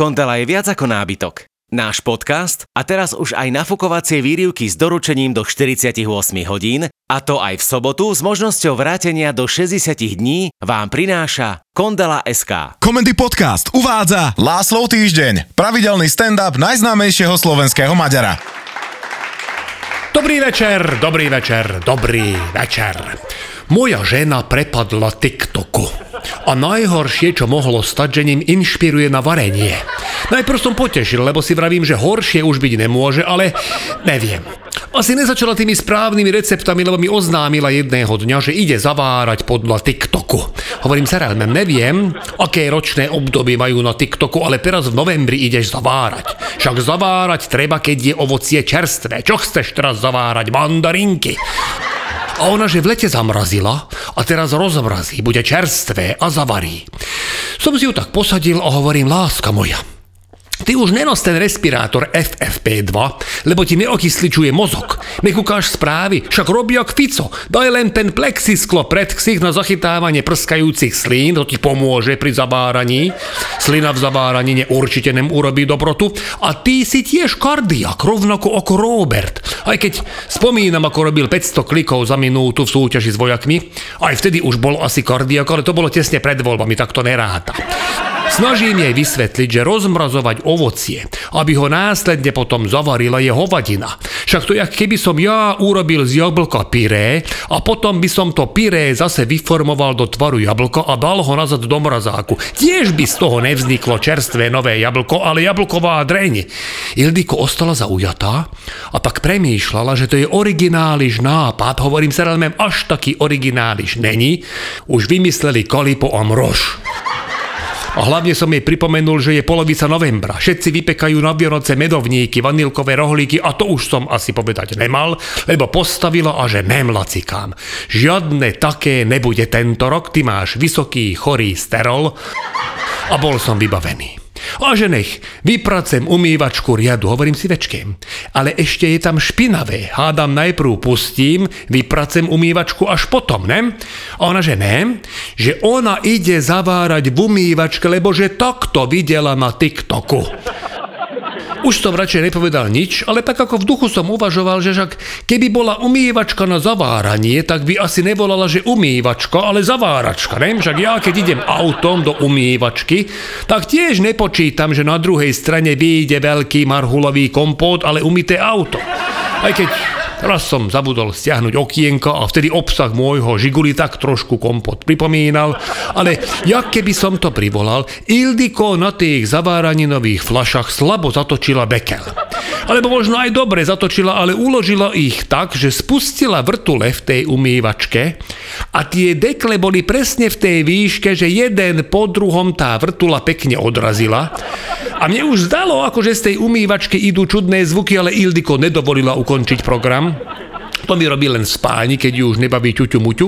Kontela je viac ako nábytok. Náš podcast a teraz už aj nafukovacie výrivky s doručením do 48 hodín, a to aj v sobotu s možnosťou vrátenia do 60 dní vám prináša Kondela SK. Komendy Podcast uvádza Láslov týždeň, pravidelný stand-up najznámejšieho slovenského Maďara. Dobrý večer, dobrý večer, dobrý večer. Moja žena prepadla TikToku. A najhoršie, čo mohlo stať, že ním inšpiruje na varenie. Najprv som potešil, lebo si vravím, že horšie už byť nemôže, ale neviem. Asi nezačala tými správnymi receptami, lebo mi oznámila jedného dňa, že ide zavárať podľa TikToku. Hovorím sa rád, neviem, aké ročné obdobie majú na TikToku, ale teraz v novembri ideš zavárať. Však zavárať treba, keď je ovocie čerstvé. Čo chceš teraz zavárať? Mandarinky. A ona, že v lete zamrazila a teraz rozmrazí, bude čerstvé a zavarí. Som si ju tak posadil a hovorím, láska moja, Ty už nenos ten respirátor FFP2, lebo ti neokysličuje mozog. Nekúkáš správy, však robí jak Fico. Daj len ten plexisklo pred ksich na zachytávanie prskajúcich slín, to ti pomôže pri zabáraní. Slina v zabáraní určite nem urobí dobrotu. A ty si tiež kardiak, rovnako ako Robert. Aj keď spomínam, ako robil 500 klikov za minútu v súťaži s vojakmi, aj vtedy už bol asi kardiak, ale to bolo tesne pred voľbami, tak to neráta. Snažím jej vysvetliť, že rozmrazovať ovocie, aby ho následne potom zavarila je hovadina. Však to jak keby som ja urobil z jablka pyré a potom by som to pyré zase vyformoval do tvaru jablka a dal ho nazad do mrazáku. Tiež by z toho nevzniklo čerstvé nové jablko, ale jablková dreň. Ildiko ostala zaujatá a pak premýšľala, že to je origináliš nápad. Hovorím sa, až taký origináliš není. Už vymysleli kalipo a mrož. A hlavne som jej pripomenul, že je polovica novembra. Všetci vypekajú na Vianoce medovníky, vanilkové rohlíky a to už som asi povedať nemal, lebo postavila a že nemlacikám. Žiadne také nebude tento rok, ty máš vysoký, chorý sterol a bol som vybavený. A že nech, vypracem umývačku riadu, hovorím si večkem. Ale ešte je tam špinavé, hádam najprv pustím, vypracem umývačku až potom, ne? Ona, že ne, že ona ide zavárať v umývačke, lebo že takto videla na TikToku. Už som radšej nepovedal nič, ale tak ako v duchu som uvažoval, že však keby bola umývačka na zaváranie, tak by asi nevolala, že umývačka, ale zaváračka. Ne? Však ja keď idem autom do umývačky, tak tiež nepočítam, že na druhej strane vyjde veľký marhulový kompót, ale umité auto. Aj keď Raz som zabudol stiahnuť okienko a vtedy obsah môjho žiguli tak trošku kompot pripomínal, ale jak keby som to privolal, Ildiko na tých zaváraninových flašach slabo zatočila bekel. Alebo možno aj dobre zatočila, ale uložila ich tak, že spustila vrtule v tej umývačke a tie dekle boli presne v tej výške, že jeden po druhom tá vrtula pekne odrazila a mne už zdalo, ako že z tej umývačky idú čudné zvuky, ale Ildiko nedovolila ukončiť program. To mi robí len spáni, keď ju už nebaví ťuťu muťu.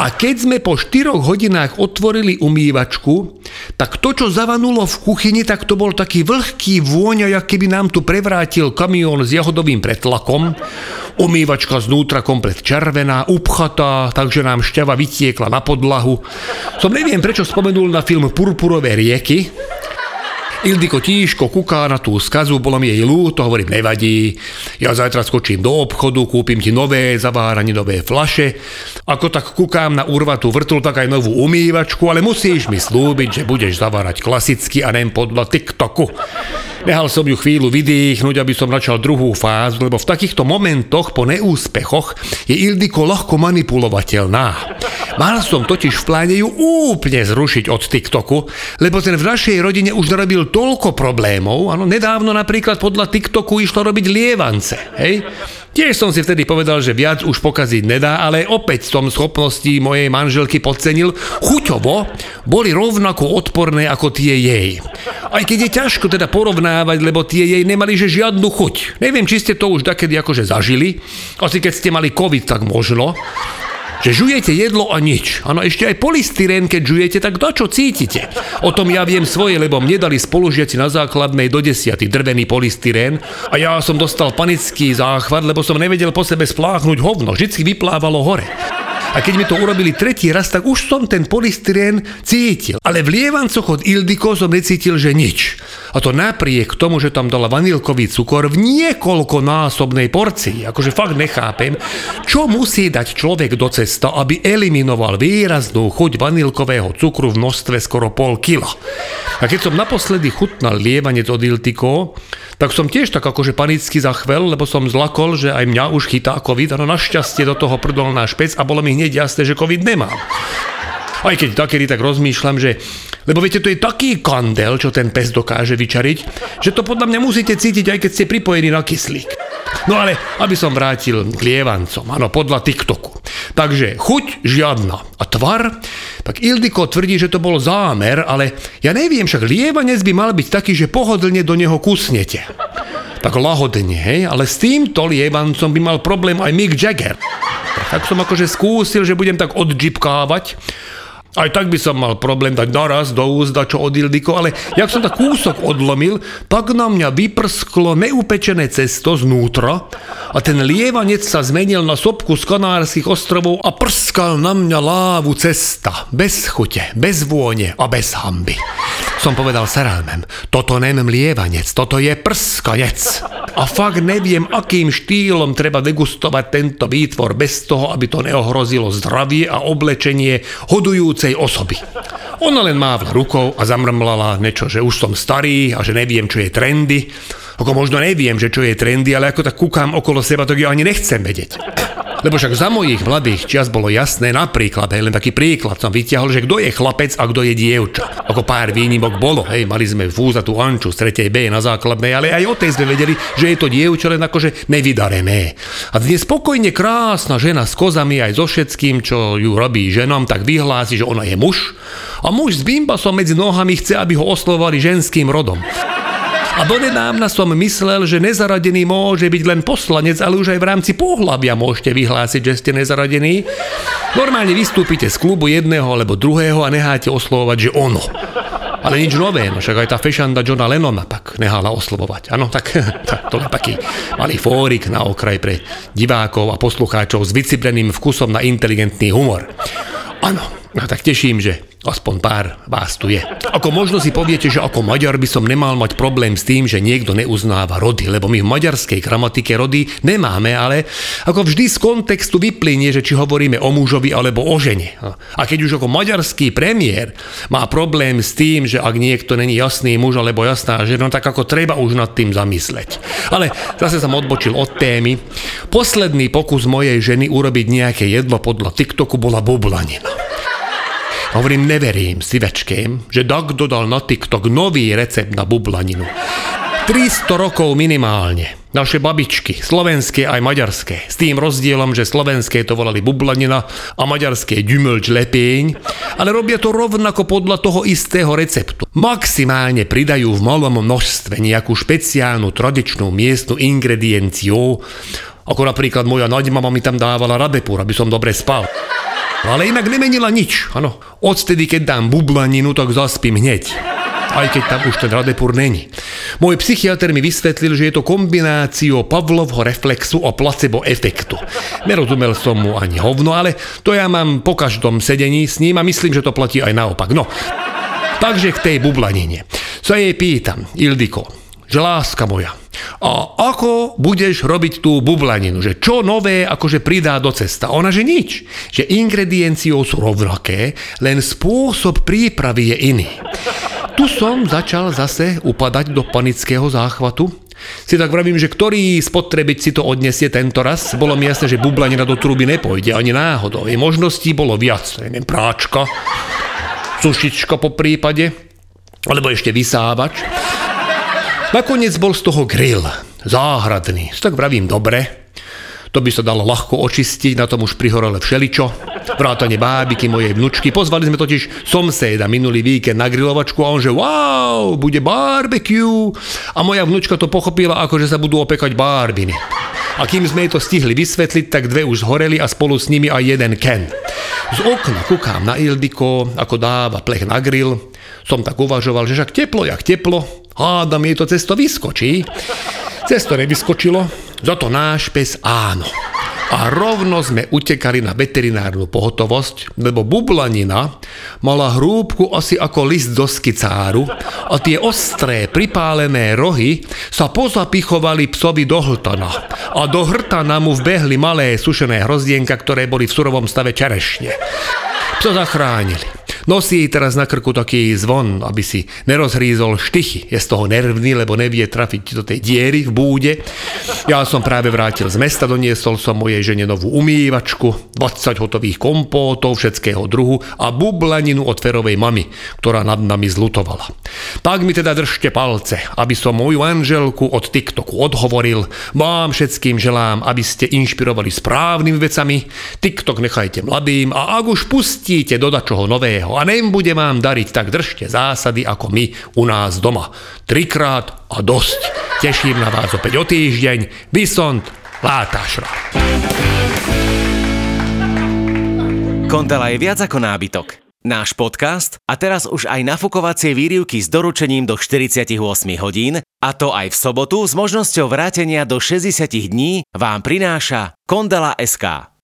A keď sme po 4 hodinách otvorili umývačku, tak to, čo zavanulo v kuchyni, tak to bol taký vlhký vôňa, jak keby nám tu prevrátil kamión s jahodovým pretlakom. Umývačka znútra komplet červená, upchatá, takže nám šťava vytiekla na podlahu. Som neviem, prečo spomenul na film Purpurové rieky, Ildiko tížko kuká na tú skazu, bolo mi jej ľúto, hovorím, nevadí. Ja zajtra skočím do obchodu, kúpim ti nové zaváranie, nové flaše. Ako tak kukám na urvatú vrtul, tak aj novú umývačku, ale musíš mi slúbiť, že budeš zavárať klasicky a nem podľa TikToku. Nehal som ju chvíľu vydýchnuť, aby som začal druhú fázu, lebo v takýchto momentoch po neúspechoch je Ildiko ľahko manipulovateľná. Mal som totiž v pláne ju úplne zrušiť od TikToku, lebo ten v našej rodine už narobil toľko problémov. Ano, nedávno napríklad podľa TikToku išlo robiť lievance. Hej? Tiež som si vtedy povedal, že viac už pokaziť nedá, ale opäť som schopnosti mojej manželky podcenil. Chuťovo boli rovnako odporné ako tie jej. Aj keď je ťažko teda porovnávať, lebo tie jej nemali že žiadnu chuť. Neviem, či ste to už takedy akože zažili. Asi keď ste mali covid, tak možno že žujete jedlo a nič. Áno, ešte aj polystyrén, keď žujete, tak do čo cítite? O tom ja viem svoje, lebo mne dali spolužiaci na základnej do desiaty drvený polystyrén a ja som dostal panický záchvat, lebo som nevedel po sebe spláchnuť hovno. Vždycky vyplávalo hore. A keď mi to urobili tretí raz, tak už som ten polystyrén cítil. Ale v lievancoch od Ildiko som necítil, že nič. A to napriek tomu, že tam dala vanilkový cukor v niekoľkonásobnej porcii. Akože fakt nechápem, čo musí dať človek do cesta, aby eliminoval výraznú chuť vanilkového cukru v množstve skoro pol kila. A keď som naposledy chutnal lievanec od Iltiko, tak som tiež tak akože panicky zachvel, lebo som zlakol, že aj mňa už chytá COVID, no našťastie do toho prdol náš pec a bolo mi hneď jasné, že COVID nemám. Aj keď takedy tak rozmýšľam, že lebo viete, to je taký kandel, čo ten pes dokáže vyčariť, že to podľa mňa musíte cítiť, aj keď ste pripojení na kyslík. No ale, aby som vrátil k lievancom, áno, podľa TikToku. Takže chuť žiadna. A tvar? Tak Ildiko tvrdí, že to bol zámer, ale ja neviem, však lievanec by mal byť taký, že pohodlne do neho kusnete. Tak lahodne, hej? Ale s týmto lievancom by mal problém aj Mick Jagger. Tak som akože skúsil, že budem tak odžipkávať aj tak by som mal problém dať naraz do úzda, čo od Ildiko, ale jak som tak kúsok odlomil, tak na mňa vyprsklo neupečené cesto znútra a ten lievanec sa zmenil na sopku z Kanárskych ostrovov a prskal na mňa lávu cesta, bez chute, bez vône a bez hamby. Som povedal Seralmem, toto nem lievanec, toto je prskanec. A fakt neviem, akým štýlom treba degustovať tento výtvor bez toho, aby to neohrozilo zdravie a oblečenie hodujúcej osoby. Ona len mávla rukou a zamrmlala niečo, že už som starý a že neviem, čo je trendy. Ako možno neviem, že čo je trendy, ale ako tak kúkam okolo seba, tak ja ani nechcem vedieť. Lebo však za mojich mladých čias bolo jasné, napríklad, hej, len taký príklad som vyťahol, že kto je chlapec a kto je dievča. Ako pár výnimok bolo, hej, mali sme tú Anču z 3. B na základnej, ale aj o tej sme vedeli, že je to dievča len akože nevydarené. A dnes spokojne krásna žena s kozami aj so všetkým, čo ju robí ženom, tak vyhlási, že ona je muž. A muž s bimbasom medzi nohami chce, aby ho oslovali ženským rodom. A donedávna som myslel, že nezaradený môže byť len poslanec, ale už aj v rámci pohľavia môžete vyhlásiť, že ste nezaradení. Normálne vystúpite z klubu jedného alebo druhého a necháte oslovovať, že ono. Ale nič nové, no však aj tá fešanda Johna Lennona tak nehala oslovovať. Áno, tak, to je taký malý fórik na okraj pre divákov a poslucháčov s vycibreným vkusom na inteligentný humor. Áno, no tak teším, že Aspoň pár vás tu je. Ako možno si poviete, že ako Maďar by som nemal mať problém s tým, že niekto neuznáva rody, lebo my v maďarskej gramatike rody nemáme, ale ako vždy z kontextu vyplynie, že či hovoríme o mužovi alebo o žene. A keď už ako maďarský premiér má problém s tým, že ak niekto není jasný muž alebo jasná žena, tak ako treba už nad tým zamysleť. Ale zase som odbočil od témy. Posledný pokus mojej ženy urobiť nejaké jedlo podľa TikToku bola bublanina. Hovorím, neverím si večkém, že Dag dodal na TikTok nový recept na bublaninu. 300 rokov minimálne. Naše babičky, slovenské aj maďarské. S tým rozdielom, že slovenské to volali bublanina a maďarské ďumölč lepieň, ale robia to rovnako podľa toho istého receptu. Maximálne pridajú v malom množstve nejakú špeciálnu tradičnú miestnu ingredienciu, ako napríklad moja naďmama mi tam dávala radepúr, aby som dobre spal. Ale inak nemenila nič, áno. Odtedy, keď dám bublaninu, tak zaspím hneď. Aj keď tam už ten radepur není. Môj psychiatr mi vysvetlil, že je to kombináciou Pavlovho reflexu a placebo efektu. Nerozumel som mu ani hovno, ale to ja mám po každom sedení s ním a myslím, že to platí aj naopak. No, takže k tej bublanine. Sa jej pýtam, Ildiko, že láska moja, a ako budeš robiť tú bublaninu, že čo nové akože pridá do cesta. Ona, že nič, že ingredienciou sú rovnaké, len spôsob prípravy je iný. Tu som začal zase upadať do panického záchvatu, si tak vravím, že ktorý spotrebiť si to odnesie tento raz. Bolo mi jasné, že bublanina do truby nepojde ani náhodou. Je možností bolo viac. Neviem, práčka, sušička po prípade, alebo ešte vysávač. Nakoniec bol z toho grill, záhradný. Tak vravím, dobre, to by sa dalo ľahko očistiť, na tom už prihorele všeličo. Vrátane bábiky mojej vnučky. Pozvali sme totiž somséda minulý víkend na grilovačku a on že wow, bude barbecue. A moja vnučka to pochopila ako, že sa budú opekať barbiny. A kým sme jej to stihli vysvetliť, tak dve už zhoreli a spolu s nimi aj jeden Ken. Z okna kúkám na Ildiko, ako dáva plech na grill. Som tak uvažoval, že však teplo, jak teplo, Hádam, jej to cesto vyskočí. Cesto nevyskočilo, za to náš pes áno. a rovno sme utekali na veterinárnu pohotovosť, lebo bublanina mala hrúbku asi ako list do skicáru a tie ostré pripálené rohy sa pozapichovali psovi do hltana a do hrtana mu vbehli malé sušené hrozdienka, ktoré boli v surovom stave čerešne. Psa zachránili. Nosí teraz na krku taký zvon, aby si nerozhrízol štychy. Je z toho nervný, lebo nevie trafiť do tej diery v búde. Ja som práve vrátil z mesta, doniesol som mojej žene novú umývačku, 20 hotových kompótov všetkého druhu a bublaninu od ferovej mamy, ktorá nad nami zlutovala. Tak mi teda držte palce, aby som moju Anželku od TikToku odhovoril. Vám všetkým želám, aby ste inšpirovali správnymi vecami. TikTok nechajte mladým a ak už pustíte do čoho nového, a nebude vám dariť, tak držte zásady ako my u nás doma. Trikrát a dosť. Teším na vás opäť o týždeň. Vysont, látašra. Kontela je viac ako nábytok. Náš podcast a teraz už aj nafukovacie výrivky s doručením do 48 hodín, a to aj v sobotu s možnosťou vrátenia do 60 dní vám prináša Kondela SK.